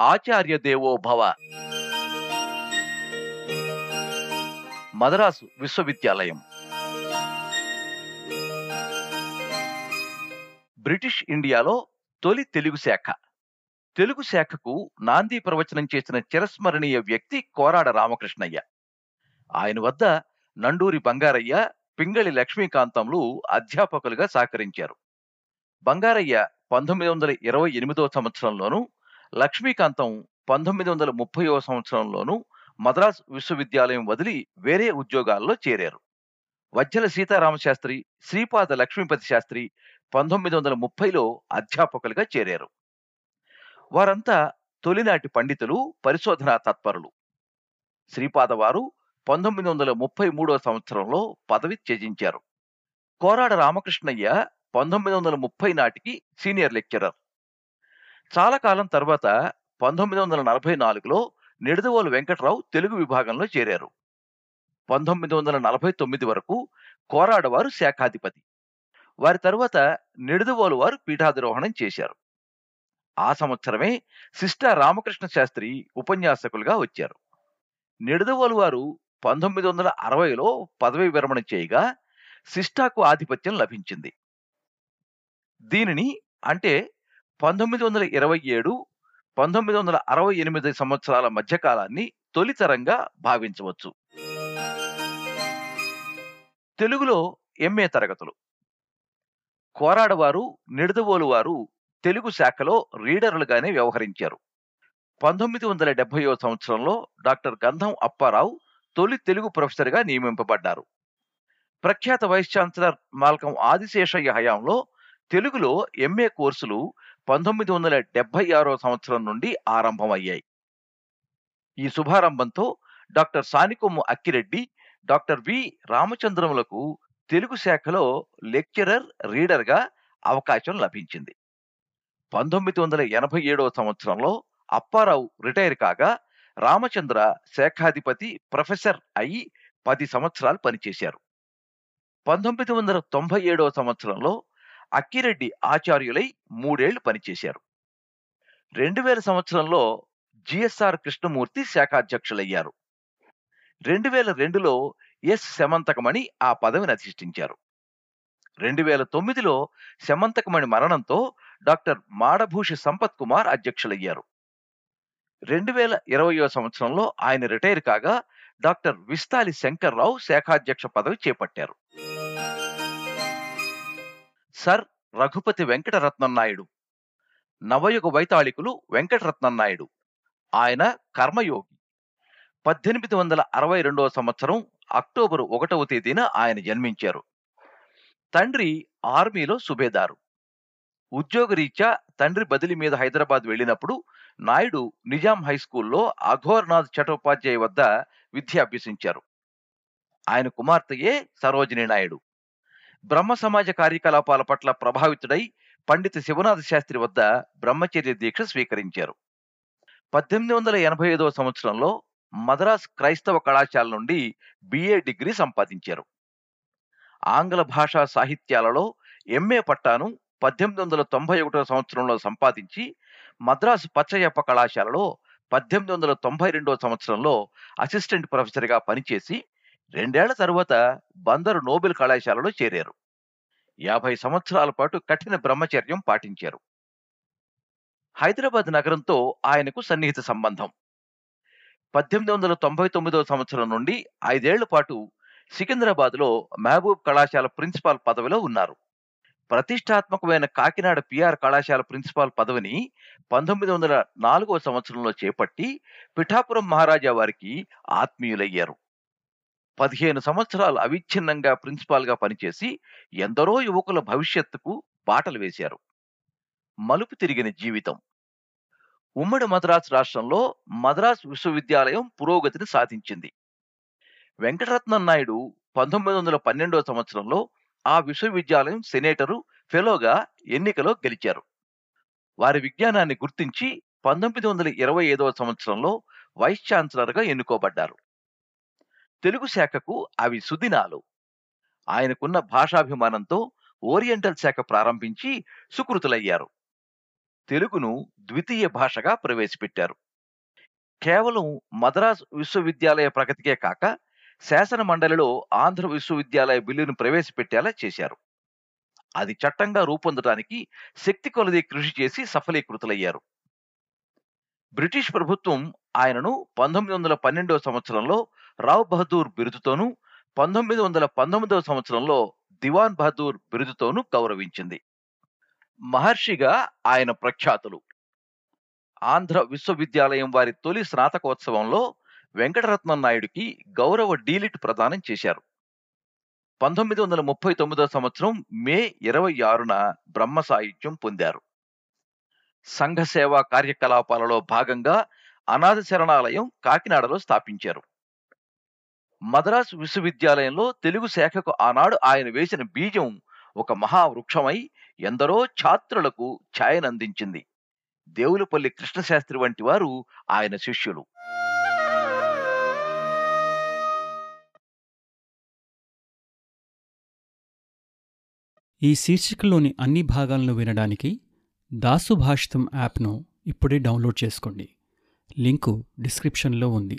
ఆచార్య దేవోభవ మద్రాసు విశ్వవిద్యాలయం. బ్రిటిష్ ఇండియాలో తొలి తెలుగు శాఖ. తెలుగు శాఖకు నాంది ప్రవచనం చేసిన చిరస్మరణీయ వ్యక్తి కోరాడ రామకృష్ణయ్య. ఆయన వద్ద నండూరి బంగారయ్య పింగళి లక్ష్మీకాంతంలు అధ్యాపకులుగా సహకరించారు. బంగారయ్య పంతొమ్మిది వందల ఇరవై ఎనిమిదో సంవత్సరంలోనూ లక్ష్మీకాంతం పంతొమ్మిది వందల ముప్పైవ సంవత్సరంలోనూ మద్రాస్ విశ్వవిద్యాలయం వదిలి వేరే ఉద్యోగాల్లో చేరారు. వజ్జల సీతారామశాస్త్రి శ్రీపాద లక్ష్మీపతి శాస్త్రి పంతొమ్మిది వందల ముప్పైలో అధ్యాపకులుగా చేరారు. వారంతా తొలినాటి పండితులు పరిశోధనా తత్పరులు. శ్రీపాద వారు పంతొమ్మిది వందల ముప్పై మూడో సంవత్సరంలో పదవి త్యజించారు. కోరాడ రామకృష్ణయ్య పంతొమ్మిది వందల ముప్పై నాటికి సీనియర్ లెక్చరర్. చాలా కాలం తర్వాత పంతొమ్మిది వందల నలభై నాలుగులో నిడదవోలు వెంకట్రావు తెలుగు విభాగంలో చేరారు. పంతొమ్మిది వందల నలభై తొమ్మిది వరకు కోరాడవారు శాఖాధిపతి. వారి తరువాత నిడదవోలు వారు పీఠాధిరోహణం చేశారు. ఆ సంవత్సరమే సిస్టా రామకృష్ణ శాస్త్రి ఉపన్యాసకులుగా వచ్చారు. నిడదవోలు వారు పంతొమ్మిది వందల అరవైలో పదవి విరమణ చేయగా సిస్టాకు ఆధిపత్యం లభించింది. దీనిని అంటే పంతొమ్మిది వందల ఇరవై ఏడు పంతొమ్మిది వందల అరవై ఎనిమిది సంవత్సరాల మధ్యకాలాన్ని తొలితరంగా భావించవచ్చు. తెలుగులో ఎంఏ తరగతులు. కోరాడవారు నిడదవోలు వారు తెలుగు శాఖలో రీడర్లుగానే వ్యవహరించారు. పంతొమ్మిది వందల డెబ్బైవ సంవత్సరంలో డాక్టర్ గంధం అప్పారావు తొలి తెలుగు ప్రొఫెసర్గా నియమింపబడ్డారు. ప్రఖ్యాత వైస్ ఛాన్సలర్ మాల్కం ఆదిశేషయ్య హయాంలో తెలుగులో ఎంఏ కోర్సులు పంతొమ్మిది వందల డెబ్బై ఆరో సంవత్సరం నుండి ఆరంభమయ్యాయి. ఈ శుభారంభంతో doctor Sanikommu Akkireddy doctor V రామచంద్రములకు Telugu శాఖలో లెక్చరర్ రీడర్గా అవకాశం లభించింది. పంతొమ్మిది వందల ఎనభై ఏడవ సంవత్సరంలో అప్పారావు రిటైర్ కాగా రామచంద్ర శాఖాధిపతి ప్రొఫెసర్ అయి పది సంవత్సరాలు పనిచేశారు. పంతొమ్మిది వందల తొంభై ఏడవ సంవత్సరంలో అక్కిరెడ్డి ఆచార్యులై మూడేళ్ళు పనిచేశారు. రెండు వేల సంవత్సరంలో జిఎస్ఆర్ కృష్ణమూర్తి శాఖాధ్యక్షులయ్యారు. రెండు వేల రెండులో ఎస్ శమంతకమణి ఆ పదవిని అధిష్ఠించారు. రెండు వేల తొమ్మిదిలో శమంతకమణి మరణంతో డాక్టర్ మాడభూషి సంపత్ కుమార్ అధ్యక్షులయ్యారు. రెండు వేల ఇరవయో సంవత్సరంలో ఆయన రిటైర్ కాగా డాక్టర్ విస్తాలి శంకర్రావు శాఖాధ్యక్ష పదవి చేపట్టారు. సర్ రఘుపతి వెంకటరత్నం నాయుడు నవయుగ వైతాళికులు వెంకటరత్నం నాయుడు ఆయన కర్మయోగి. పద్దెనిమిది వందల అరవై రెండవ సంవత్సరం అక్టోబరు ఒకటవ తేదీన ఆయన జన్మించారు. తండ్రి ఆర్మీలో సుబేదారు. ఉద్యోగరీత్యా తండ్రి బదిలీ మీద హైదరాబాద్ వెళ్ళినప్పుడు నాయుడు నిజాం హై స్కూల్లో అఘోర్నాథ్ చటోపాధ్యాయ వద్ద విద్య అభ్యసించారు. ఆయన కుమార్తెయే సరోజిని నాయుడు. బ్రహ్మ సమాజ కార్యకలాపాల పట్ల ప్రభావితుడై పండిత శివనాథ శాస్త్రి వద్ద బ్రహ్మచర్య దీక్ష స్వీకరించారు. పద్దెనిమిది వందల ఎనభై ఐదవ సంవత్సరంలో మద్రాస్ క్రైస్తవ కళాశాల నుండి బిఏ డిగ్రీ సంపాదించారు. ఆంగ్ల భాషా సాహిత్యాలలో ఎంఏ పట్టాను పద్దెనిమిది వందల తొంభై ఒకటో సంవత్సరంలో సంపాదించి మద్రాసు పచ్చయ్యప్ప కళాశాలలో పద్దెనిమిది వందల తొంభై రెండో సంవత్సరంలో అసిస్టెంట్ ప్రొఫెసర్గా పనిచేసి రెండేళ్ళ తరువాత బందరు నోబెల్ కళాశాలలో చేరారు. యాభై సంవత్సరాల పాటు కఠిన బ్రహ్మచర్యం పాటించారు. హైదరాబాద్ నగరంతో ఆయనకు సన్నిహిత సంబంధం. పద్దెనిమిది వందల తొంభై తొమ్మిదవ సంవత్సరం నుండి ఐదేళ్ళ పాటు సికింద్రాబాద్లో మహబూబ్ కళాశాల ప్రిన్సిపాల్ పదవిలో ఉన్నారు. ప్రతిష్టాత్మకమైన కాకినాడ పిఆర్ కళాశాల ప్రిన్సిపాల్ పదవిని పంతొమ్మిది వందల నాలుగవ సంవత్సరంలో చేపట్టి పిఠాపురం మహారాజా వారికి ఆత్మీయులయ్యారు. పదిహేను సంవత్సరాలు అవిచ్ఛిన్నంగా ప్రిన్సిపాల్గా పనిచేసి ఎందరో యువకుల భవిష్యత్తుకు బాటలు వేశారు. మలుపు తిరిగిన జీవితం. ఉమ్మడి మద్రాసు రాష్ట్రంలో మద్రాస్ విశ్వవిద్యాలయం పురోగతిని సాధించింది. వెంకటరత్నం నాయుడు పంతొమ్మిది వందల పన్నెండవ సంవత్సరంలో ఆ విశ్వవిద్యాలయం సెనేటరు ఫెలోగా ఎన్నికలో గెలిచారు. వారి విజ్ఞానాన్ని గుర్తించి పంతొమ్మిది వందల ఇరవై ఐదవ సంవత్సరంలో వైస్ ఛాన్సలర్గా ఎన్నుకోబడ్డారు. తెలుగు శాఖకు అవి సుదినాలు. ఆయనకున్న భాషాభిమానంతో ఓరియంటల్ శాఖ ప్రారంభించి సుకృతులయ్యారు. తెలుగును ద్వితీయ భాషగా ప్రవేశపెట్టారు. కేవలం మద్రాస్ విశ్వవిద్యాలయ ప్రగతికే కాక శాసన మండలిలో ఆంధ్ర విశ్వవిద్యాలయ బిల్లును ప్రవేశపెట్టేలా చేశారు. అది చట్టంగా రూపొందడానికి శక్తి కొలది కృషి చేసి సఫలీకృతులయ్యారు. బ్రిటిష్ ప్రభుత్వం ఆయనను పంతొమ్మిది వందల పన్నెండవ సంవత్సరంలో రావ్ బహదూర్ బిరుదుతోనూ పంతొమ్మిది వందల పంతొమ్మిదవ సంవత్సరంలో దివాన్ బహదూర్ బిరుదుతోనూ గౌరవించింది. మహర్షిగా ఆయన ప్రఖ్యాతులు. ఆంధ్ర విశ్వవిద్యాలయం వారి తొలి స్నాతకోత్సవంలో వెంకటరత్నం నాయుడికి గౌరవ డీలిట్ ప్రదానం చేశారు. పంతొమ్మిది వందల ముప్పై తొమ్మిదో సంవత్సరం మే ఇరవై ఆరున బ్రహ్మ సాహిత్యం పొందారు. సంఘ సేవా కార్యకలాపాలలో భాగంగా అనాథ శరణాలయం కాకినాడలో స్థాపించారు. మద్రాసు విశ్వవిద్యాలయంలో తెలుగు శాఖకు ఆనాడు ఆయన వేసిన బీజం ఒక మహావృక్షమై ఎందరో ఛాత్రులకు ఛాయనందించింది. దేవులపల్లి కృష్ణశాస్త్రి వంటి వారు ఆయన శిష్యులు. ఈ శీర్షికలోని అన్ని భాగాలను వినడానికి దాసు భాషితం యాప్ను ఇప్పుడే డౌన్లోడ్ చేసుకోండి. లింకు డిస్క్రిప్షన్లో ఉంది.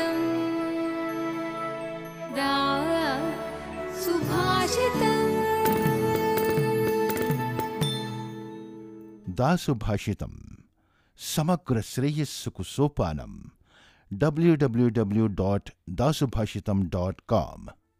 दासुभाषितम्। समग्र श्रेयस्सुकु सोपानम्। W W W dot Dasubhashita dot com